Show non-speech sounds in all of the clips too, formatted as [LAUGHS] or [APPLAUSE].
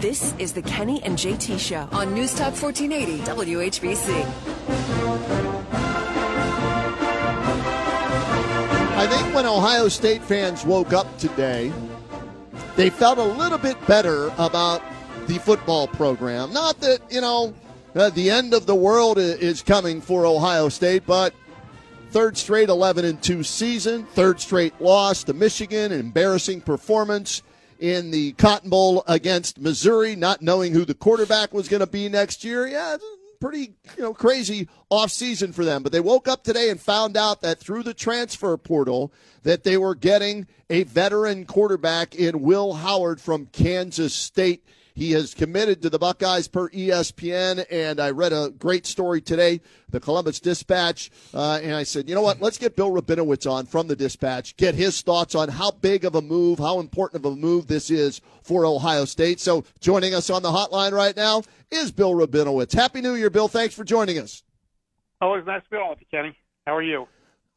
This is the Kenny and JT Show on News Talk 1480 WHBC. I think when Ohio State fans woke up today, they felt a little bit better about the football program. Not that, you know, uh, the end of the world is coming for Ohio State, but third straight 11 and 2 season, third straight loss to Michigan, an embarrassing performance in the Cotton Bowl against Missouri, not knowing who the quarterback was going to be next year. Yeah, pretty you know crazy off season for them. But they woke up today and found out that through the transfer portal that they were getting a veteran quarterback in Will Howard from Kansas State. He has committed to the Buckeyes per ESPN, and I read a great story today, the Columbus Dispatch, uh, and I said, you know what? Let's get Bill Rabinowitz on from the Dispatch, get his thoughts on how big of a move, how important of a move this is for Ohio State. So joining us on the hotline right now is Bill Rabinowitz. Happy New Year, Bill. Thanks for joining us. Always nice to be on with you, Kenny. How are you?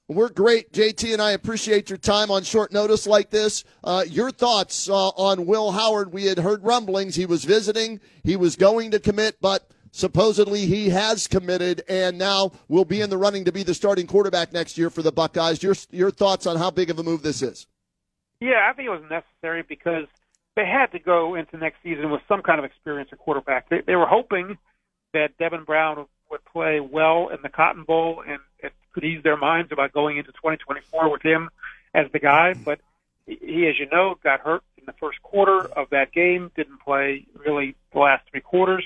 We're great, JT, and I appreciate your time on short notice like this. Uh, your thoughts uh, on Will Howard? We had heard rumblings he was visiting, he was going to commit, but supposedly he has committed, and now will be in the running to be the starting quarterback next year for the Buckeyes. Your your thoughts on how big of a move this is? Yeah, I think it was necessary because they had to go into next season with some kind of experience at quarterback. They, they were hoping that Devin Brown would play well in the Cotton Bowl and it could ease their minds about going into 2024 with him as the guy. Mm-hmm. But he, as you know, got hurt in the first quarter of that game. Didn't play really the last three quarters.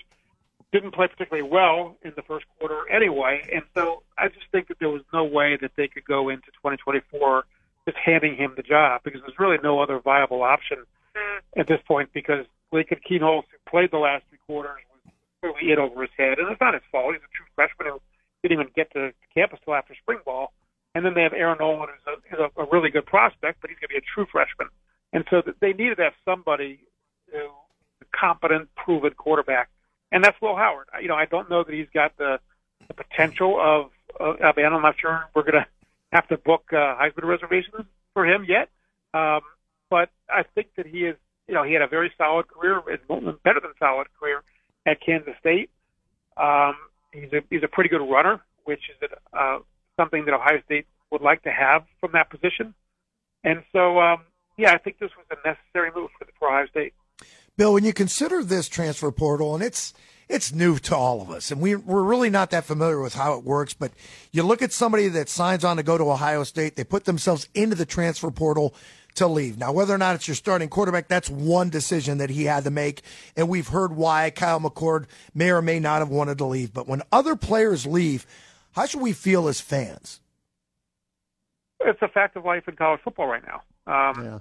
Didn't play particularly well in the first quarter anyway. And so I just think that there was no way that they could go into 2024 just handing him the job because there's really no other viable option mm-hmm. at this point because Lincoln Kienholz, who played the last three quarters, was clearly in over his head, and it's not his fault. He's a true freshman who didn't even get to campus till after spring ball. And then they have Air Noland, who's a, who's a, really good prospect, but he's going to be a true freshman. And so they needed to have somebody who a competent, proven quarterback, and that's Will Howard. You know, I don't know that he's got the, the potential of, of Alabama. I'm not sure we're going to have to book uh, Heisman reservations for him yet. Um, but I think that he is, you know, he had a very solid career, better than solid career at Kansas State. Um, he's a he's a pretty good runner, which is uh, something that Ohio State would like to have from that position. And so, um, yeah, I think this was a necessary move for, for Ohio State. Bill, when you consider this transfer portal, and it's it's new to all of us, and we we're really not that familiar with how it works. But you look at somebody that signs on to go to Ohio State, they put themselves into the transfer portal to leave. Now, whether or not it's your starting quarterback, that's one decision that he had to make. And we've heard why Kyle McCord may or may not have wanted to leave. But when other players leave, how should we feel as fans? It's a fact of life in college football right now. Um, yeah.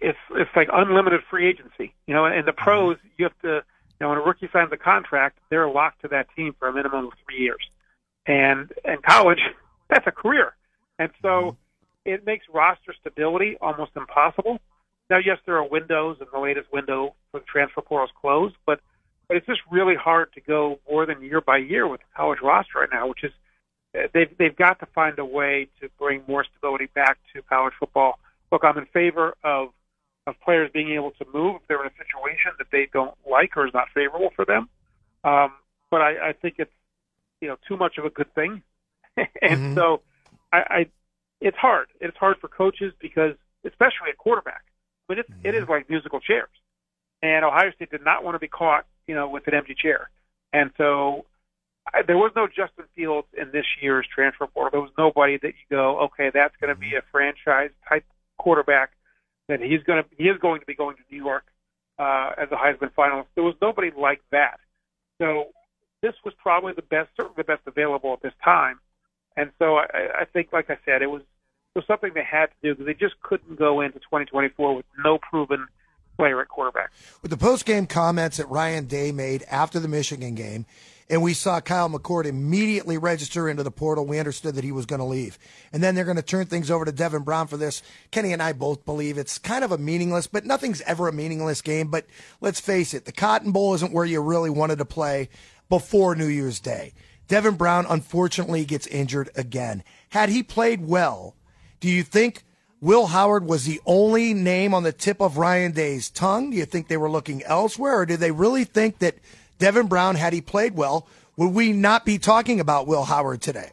It's it's like unlimited free agency. You know, in the mm-hmm. pros, you have to. You know, when a rookie signs a contract, they're locked to that team for a minimum of three years. And in college, [LAUGHS] that's a career. And so mm-hmm it makes roster stability almost impossible. Now, yes, there are windows, and the latest window for the transfer portal is closed, but but it's just really hard to go more than year by year with the college roster right now, which is they've they've got to find a way to bring more stability back to college football. Look, I'm in favor of of players being able to move if they're in a situation that they don't like or is not favorable for them. Um, but I, I think it's you know too much of a good thing, [LAUGHS] and mm-hmm. so I, I it's hard. It's hard for coaches because, especially at quarterback, but it's, mm-hmm. it is mm-hmm. like musical chairs. And Ohio State did not want to be caught, you know, with an empty chair. And so I, there was no Justin Fields in this year's transfer portal. There was nobody that you go, okay, that's going to be a mm-hmm. franchise type quarterback that he's going to he is going to be going to New York uh, as a Heisman finalist. There was nobody like that. So this was probably the best, certainly the best available at this time. And so I, I think, like I said, it was was something they had to do because they just couldn't go into 2024 with no proven player at quarterback. With the post game comments that Ryan Day made after the Michigan game, and we saw Kyle McCord immediately register into the portal. We understood that he was going to leave. And then they're going to turn things over to Devin Brown for this. Kenny and I both believe it's kind of a meaningless, but nothing's ever a meaningless game. But let's face it, the Cotton Bowl isn't where you really wanted to play before New Year's Day. Devin Brown unfortunately gets injured again. Had he played well, do you think Will Howard was the only name on the tip of Ryan Day's tongue? Do you think they were looking elsewhere, or do they really think that Devin Brown, had he played well, would we not be talking about Will Howard today?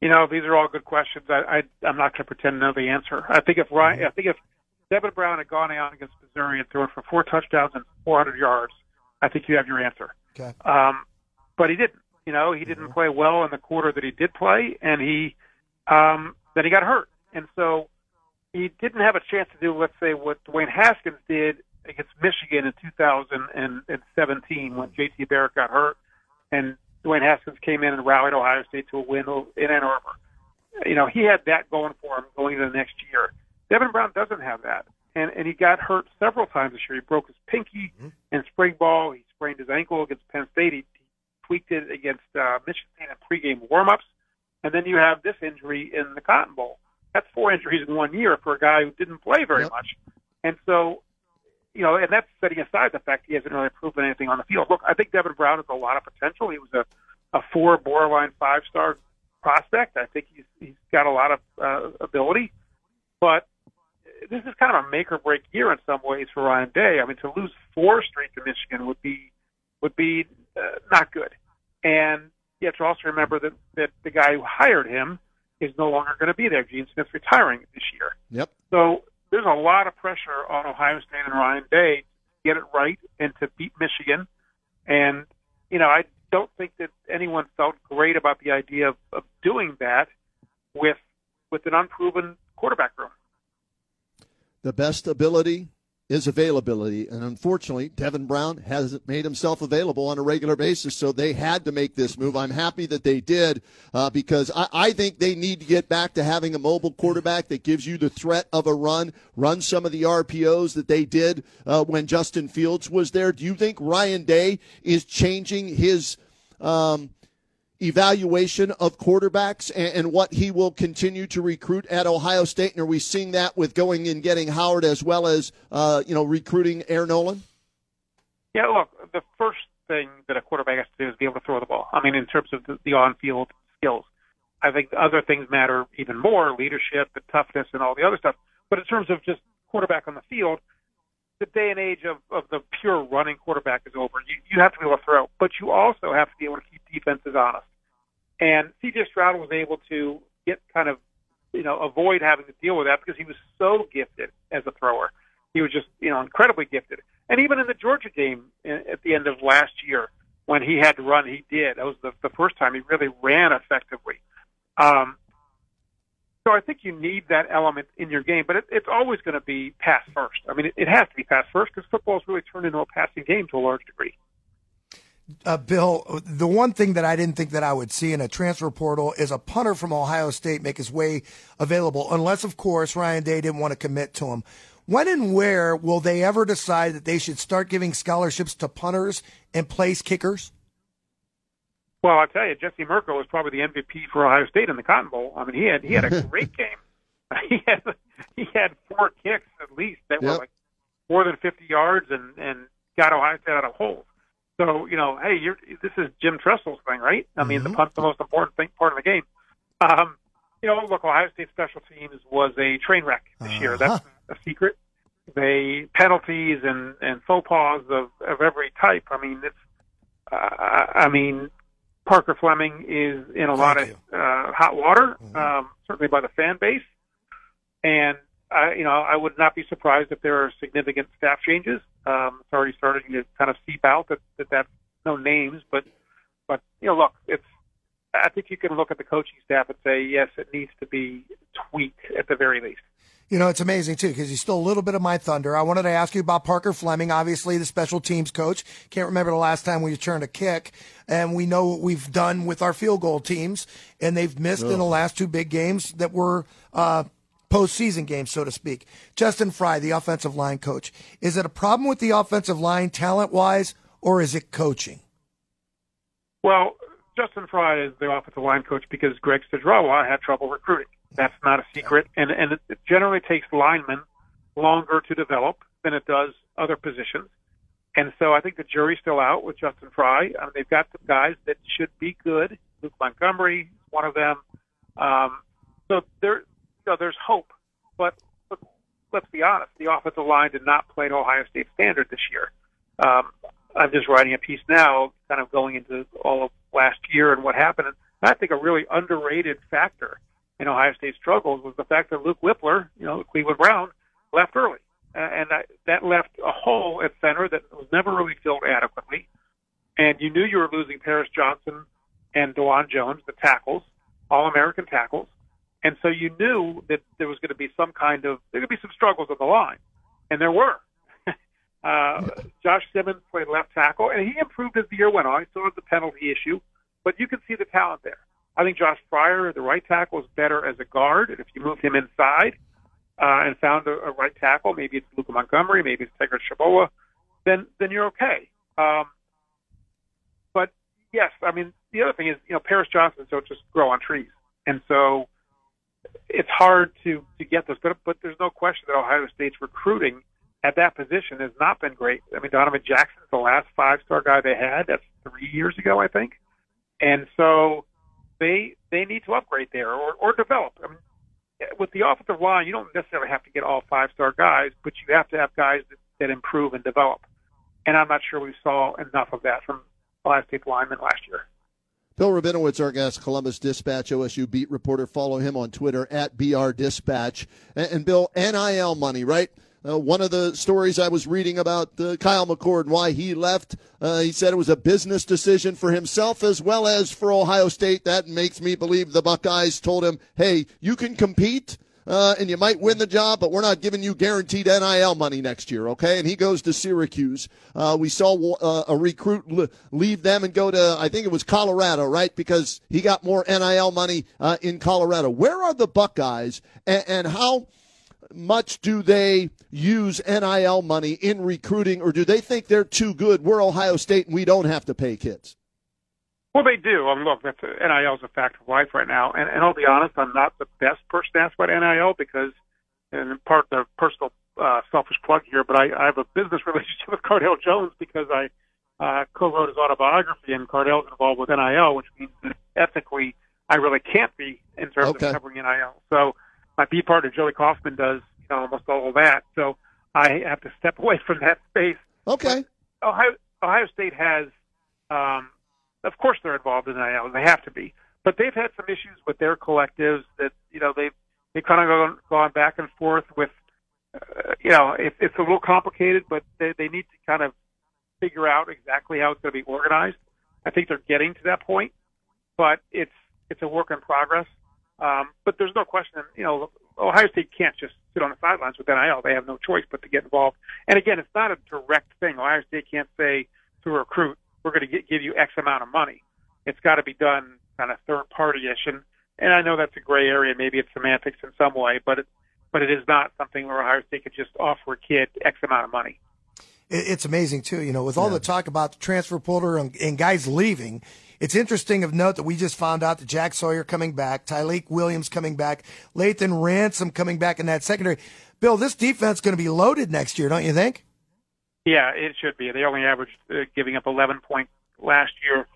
You know, these are all good questions. I, I I'm not going to pretend to know the answer. I think if Ryan, I think if Devin Brown had gone out against Missouri and thrown for four touchdowns and 400 yards, I think you have your answer. Okay. Um, but he didn't. You know, he didn't mm-hmm. play well in the quarter that he did play, and he um, then he got hurt, and so he didn't have a chance to do, let's say, what Dwayne Haskins did against Michigan in 2017 when J.T. Barrett got hurt, and Dwayne Haskins came in and rallied Ohio State to a win in Ann Arbor. You know, he had that going for him going into the next year. Devin Brown doesn't have that, and and he got hurt several times this year. He broke his pinky mm-hmm. in spring ball. He sprained his ankle against Penn State. He, he tweaked it against uh, Michigan State in pregame warmups, and then you have this injury in the Cotton Bowl. That's four injuries in one year for a guy who didn't play very yep. much. And so you know, and that's setting aside the fact he hasn't really proven anything on the field. Look, I think Devin Brown has a lot of potential. He was a, a four borderline five star prospect. I think he's he's got a lot of uh, ability, but this is kind of a make or break year in some ways for Ryan Day. I mean, to lose four straight to Michigan would be would be uh, not good, and have to also remember that that the guy who hired him is no longer going to be there. Gene Smith's retiring this year. Yep. So there's a lot of pressure on Ohio State and Ryan Day to get it right and to beat Michigan. And, you know, I don't think that anyone felt great about the idea of, of doing that with with an unproven quarterback room. The best ability is availability. And unfortunately, Devin Brown hasn't made himself available on a regular basis, so they had to make this move. I'm happy that they did uh, because I, I think they need to get back to having a mobile quarterback that gives you the threat of a run, run some of the RPOs that they did uh, when Justin Fields was there. Do you think Ryan Day is changing his. Um, evaluation of quarterbacks and, and, what he will continue to recruit at Ohio State? And are we seeing that with going and getting Howard as well as uh, you know recruiting Air Noland? Yeah, look, the first thing that a quarterback has to do is be able to throw the ball. I mean, in terms of the, the on-field skills, I think other things matter even more: leadership, the toughness, and all the other stuff. But in terms of just quarterback on the field, the day and age of, of the pure running quarterback is over. You, you have to be able to throw, but you also have to be able to keep defenses honest. And C.J. Stroud was able to get kind of, you know, avoid having to deal with that because he was so gifted as a thrower. He was just, you know, incredibly gifted. And even in the Georgia game at the end of last year, when he had to run, he did. That was the, the first time he really ran effectively. Um, so I think you need that element in your game, but it, it's always going to be pass first. I mean, it, it has to be pass first because football has really turned into a passing game to a large degree uh, Bill, the one thing that I didn't think that I would see in a transfer portal is a punter from Ohio State make his way available, unless, of course, Ryan Day didn't want to commit to him. When and where will they ever decide that they should start giving scholarships to punters and place kickers? Well, I'll tell you, Jesse Mirco was probably the MVP for Ohio State in the Cotton Bowl. I mean, he had he had a [LAUGHS] great game. [LAUGHS] He had he had four kicks at least that yep. were like more than 50 yards and and got Ohio State out of holes. So you know, hey, you're, this is Jim Tressel's thing, right? I mean, mm-hmm. the punt's the most important thing part of the game. Um, you know, look, Ohio State special teams was a train wreck this uh-huh. year. That's a secret. They penalties and and faux pas of of every type. I mean, it's. Uh, I mean, Parker Fleming is in a Thank lot you. of uh, hot water, mm-hmm. um, certainly by the fan base, and I, you know, I would not be surprised if there are significant staff changes. Um, it's already starting to kind of seep out that, that that's no names, but but you know, look, it's. I think you can look at the coaching staff and say yes, it needs to be tweaked at the very least. You know, it's amazing too because you stole a little bit of my thunder. I wanted to ask you about Parker Fleming, obviously the special teams coach. Can't remember the last time we returned a kick, and we know what we've done with our field goal teams, and they've missed Ugh. in the last two big games that were uh, postseason game, so to speak. Justin Frye, the offensive line coach. Is it a problem with the offensive line talent wise, or is it coaching? Well, Justin Frye is the offensive line coach because Greg Studrawa had trouble recruiting. That's not a secret, and and it generally takes linemen longer to develop than it does other positions. And so I think the jury's still out with Justin Frye. I mean, they've got some guys that should be good. Luke Montgomery, one of them. Um, so there, you know, there's hope. But, let's be honest, the offensive line did not play to Ohio State standard this year. Um, I'm just writing a piece now, kind of going into all of last year and what happened. And I think a really underrated factor in Ohio State's struggles was the fact that Luke Wypler, you know, Cleveland Brown, left early. And I, that left a hole at center that was never really filled adequately. And you knew you were losing Paris Johnson and Dawand Jones, the tackles, all American tackles. And so you knew that there was going to be some kind of, there could be some struggles on the line. And there were. [LAUGHS] uh, Josh Simmons played left tackle, and he improved as the year went on. He still has the penalty issue, but you can see the talent there. I think Josh Fryar, the right tackle, is better as a guard. And if you move him inside, uh, and found a, a right tackle, maybe it's Luka Montgomery, maybe it's Tegra Tshabola, then then you're okay. Um, but yes, I mean the other thing is you know Paris Johnson don't just grow on trees, and so it's hard to to get those. But but there's no question that Ohio State's recruiting at that position has not been great. I mean Donovan Jackson's the last five star guy they had. That's three years ago, I think, and so they they need to upgrade there or or develop. I mean with the offensive line, you don't necessarily have to get all five star guys, but you have to have guys that, that improve and develop. And I'm not sure we saw enough of that from Ohio State linemen last year. Bill Rabinowitz, our guest, Columbus Dispatch OSU beat reporter. Follow him on Twitter at BR Dispatch. And, and Bill, NIL money, right? Uh, one of the stories I was reading about uh, Kyle McCord and why he left, uh, he said it was a business decision for himself as well as for Ohio State. That makes me believe the Buckeyes told him, hey, you can compete. Uh, and you might win the job, but we're not giving you guaranteed NIL money next year, okay? And he goes to Syracuse. Uh, we saw uh, a recruit leave them and go to, I think it was Colorado, right? Because he got more NIL money uh, in Colorado. Where are the Buckeyes, and, and how? much do they use NIL money in recruiting, or do they think they're too good? We're Ohio State and we don't have to pay kids. Well, they do. I mean, look, that's, NIL is a fact of life right now. And, and I'll be honest, I'm not the best person to ask about NIL because, and in part, the personal uh, selfish plug here, but I, I have a business [LAUGHS] relationship with Cardale Jones because I uh, co-wrote his autobiography, and Cardale's involved with NIL, which means that ethically I really can't be in terms okay. of covering NIL. So my B partner Joey Kaufman does you know, almost all of that. So I have to step [LAUGHS] away from that space. Okay. But Ohio Ohio State has, um, of course, they're involved in NIL. They have to be, but they've had some issues with their collectives that you know they've they've kind of gone, gone back and forth with. Uh, you know, it, it's a little complicated, but they they need to kind of figure out exactly how it's going to be organized. I think they're getting to that point, but it's it's a work in progress. Um, but there's no question, you know, Ohio State can't just sit on the sidelines with NIL. They have no choice but to get involved. And again, it's not a direct thing. Ohio State can't say to a recruit, "We're going to give you X amount of money." It's got to be done kind of third party-ish, and and I know that's a gray area. Maybe it's semantics in some way, but it, but it is not something where Ohio State could just offer a kid X amount of money it's amazing too. You know, with all yeah. the talk about the transfer portal and, and, guys leaving, it's interesting of note that we just found out that Jack Sawyer coming back, Tyleik Williams coming back, Lathan Ransom coming back in that secondary. Bill, this defense is going to be loaded next year, don't you think? Yeah, it should be. They only averaged uh, giving up 11 points last year.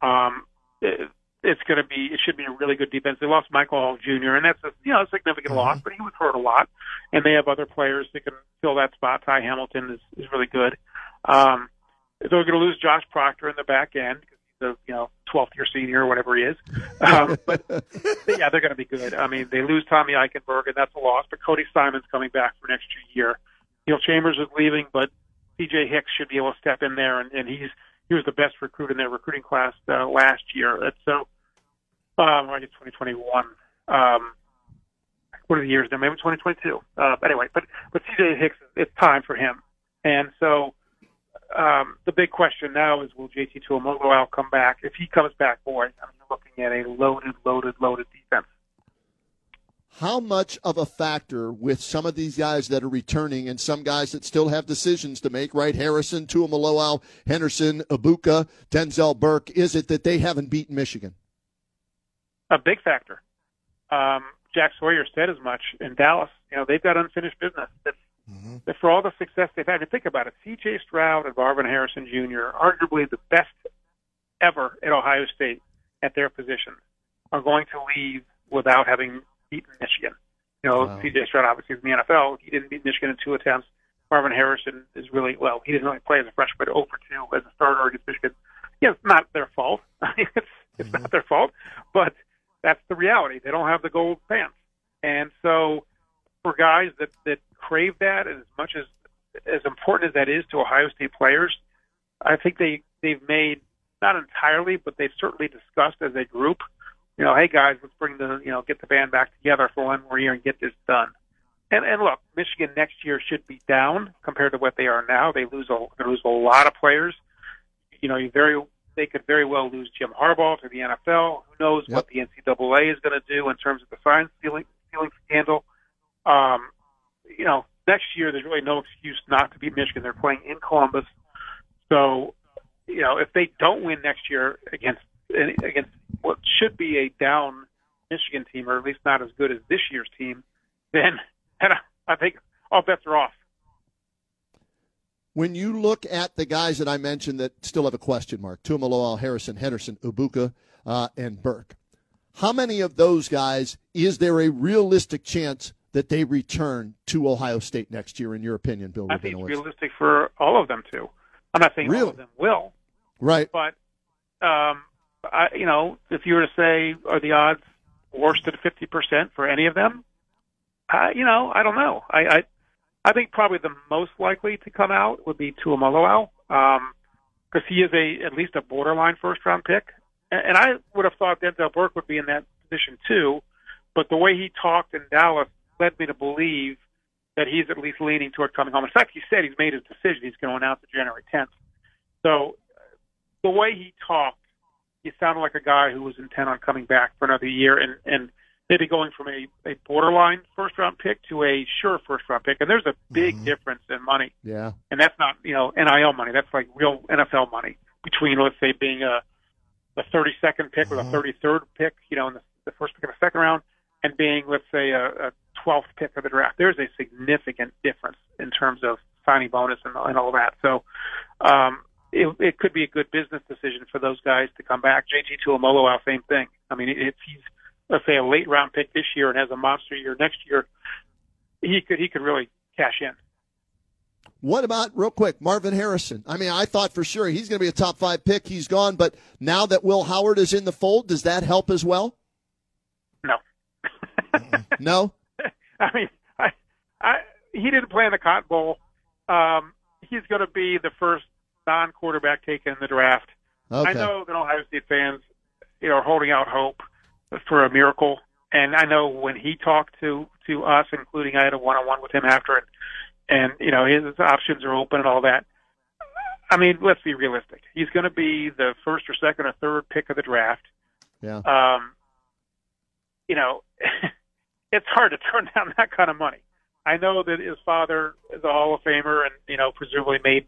Um, it, it's going to be. It should be a really good defense. They lost Michael Hall Jr. and that's a you know a significant mm-hmm. loss, but he was hurt a lot, and they have other players that can fill that spot. Ty Hamilton is is really good. Um, they're going to lose Josh Proctor in the back end the you know 12th year senior or whatever he is. Um, [LAUGHS] but yeah, they're going to be good. I mean, they lose Tommy Eichenberg, and that's a loss. But Cody Simon's coming back for next year. Neil Chambers is leaving, but C.J. Hicks should be able to step in there, and, and he's he was the best recruit in their recruiting class uh, last year. And so, um, I guess 2021. Um, what are the years now? Maybe 2022. Uh, anyway, but but C.J. Hicks, it's time for him, and so um, the big question now is will JT Tuimoloau come back? If he comes back, boy, I'm looking at a loaded, loaded, loaded defense. How much of a factor with some of these guys that are returning and some guys that still have decisions to make, right? Harrison, Tuimoloau, Henderson, Egbuka, Denzel Burke, is it that they haven't beaten Michigan? A big factor. Um, Jack Sawyer said as much in Dallas. You know, they've got unfinished business. That, mm-hmm. that for all the success they've had, and think about it, C.J. Stroud and Marvin Harrison Jr., arguably the best ever at Ohio State at their position, are going to leave without having beaten Michigan. You know, wow. C.J. Stroud obviously is in the NFL. He didn't beat Michigan in two attempts. Marvin Harrison is really well. He didn't really play as a freshman, but over two as a starter against Michigan. Yeah, it's not their fault. [LAUGHS] it's it's mm-hmm. not their fault, but that's the reality. They don't have the gold pants, and so for guys that that crave that, and as much as as important as that is to Ohio State players, I think they they've made not entirely, but they've certainly discussed as a group you know, hey guys, let's bring the you know get the band back together for one more year and get this done. And and look, Michigan next year should be down compared to what they are now. They lose a they lose a lot of players. You know, you very they could very well lose Jim Harbaugh to the NFL. Who knows yep. what the NCAA is going to do in terms of the sign stealing stealing scandal? Um, you know, next year there's really no excuse not to beat Michigan. They're playing in Columbus, so you know if they don't win next year against against what should be a down Michigan team, or at least not as good as this year's team, [LAUGHS] then I think all bets are off. When you look at the guys that I mentioned that still have a question mark, Tuimoloau, Harrison, Henderson, Egbuka, uh, and Burke, how many of those guys is there a realistic chance that they return to Ohio State next year, in your opinion, Bill? I think it's realistic for all of them to. I'm not saying really? all of them will, right? But um, I, you know, if you were to say, are the odds worse than 50% for any of them? I, you know, I don't know. I, I, I think probably the most likely to come out would be Tuimoloau, um, because he is a at least a borderline first round pick, and, and I would have thought Denzel Burke would be in that position too, but the way he talked in Dallas led me to believe that he's at least leaning toward coming home. In fact, he said he's made his decision. He's going to announce it January 10th. So the way he talked he sounded like a guy who was intent on coming back for another year and and maybe going from a, a borderline first round pick to a sure first round pick. And there's a big mm-hmm. difference in money. Yeah. And that's not, you know, NIL money. That's like real NFL money between, let's say, being a, a 32nd pick mm-hmm. or the 33rd pick, you know, in the, the first pick of the second round, and being, let's say, a, a 12th pick of the draft. There's a significant difference in terms of signing bonus and, and all that. So, um, it, it could be a good business decision for those guys to come back. JT Tuimoloau, same thing. I mean, if he's let's say a late round pick this year and has a monster year next year, he could he could really cash in. What about real quick, Marvin Harrison? I mean, I thought for sure he's going to be a top five pick. He's gone, but now that Will Howard is in the fold, does that help as well? No. no. [LAUGHS] I mean, I, I, he didn't play in the Cotton Bowl. Um, he's going to be the first non-quarterback taken in the draft. Okay. I know that Ohio State fans, you know, are holding out hope for a miracle. And I know when he talked to to us, including I had a one-on-one with him after it, and you know his options are open and all that. I mean, let's be realistic. He's going to be the first or second or third pick of the draft. Yeah. Um, you know, [LAUGHS] it's hard to turn [LAUGHS] down that kind of money. I know that his father is a Hall of Famer and you know presumably made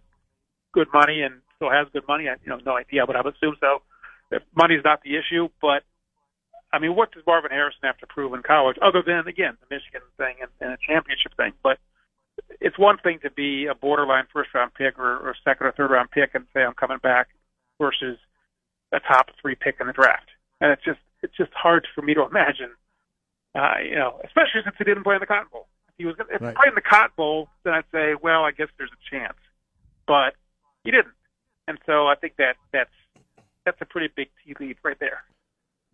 good money and still has good money. I you know no idea, but I would assume so. If money's not the issue, but I mean, what does Marvin Harrison have to prove in college other than again the Michigan thing and, and a championship thing? But it's one thing to be a borderline first round pick or, or second or third round pick and say I'm coming back versus a top three pick in the draft. And it's just it's just hard for me to imagine. Uh, you know, especially since he didn't play in the Cotton Bowl. If he was if right. he played in the Cotton Bowl, then I'd say, well, I guess there's a chance. But he didn't, and so I think that that's that's a pretty big tea lead right there.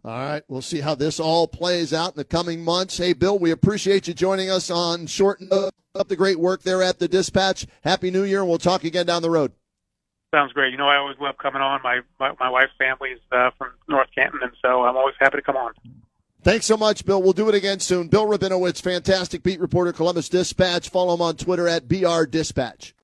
All right, we'll see how this all plays out in the coming months. Hey, Bill, we appreciate you joining us on short up the great work there at the Dispatch. Happy New Year, and we'll talk again down the road. Sounds great. You know, I always love coming on. My my, my wife's family is uh, from North Canton, and so I'm always happy to come on. Thanks so much, Bill. We'll do it again soon. Bill Rabinowitz, fantastic beat reporter, Columbus Dispatch. Follow him on Twitter at BR Dispatch.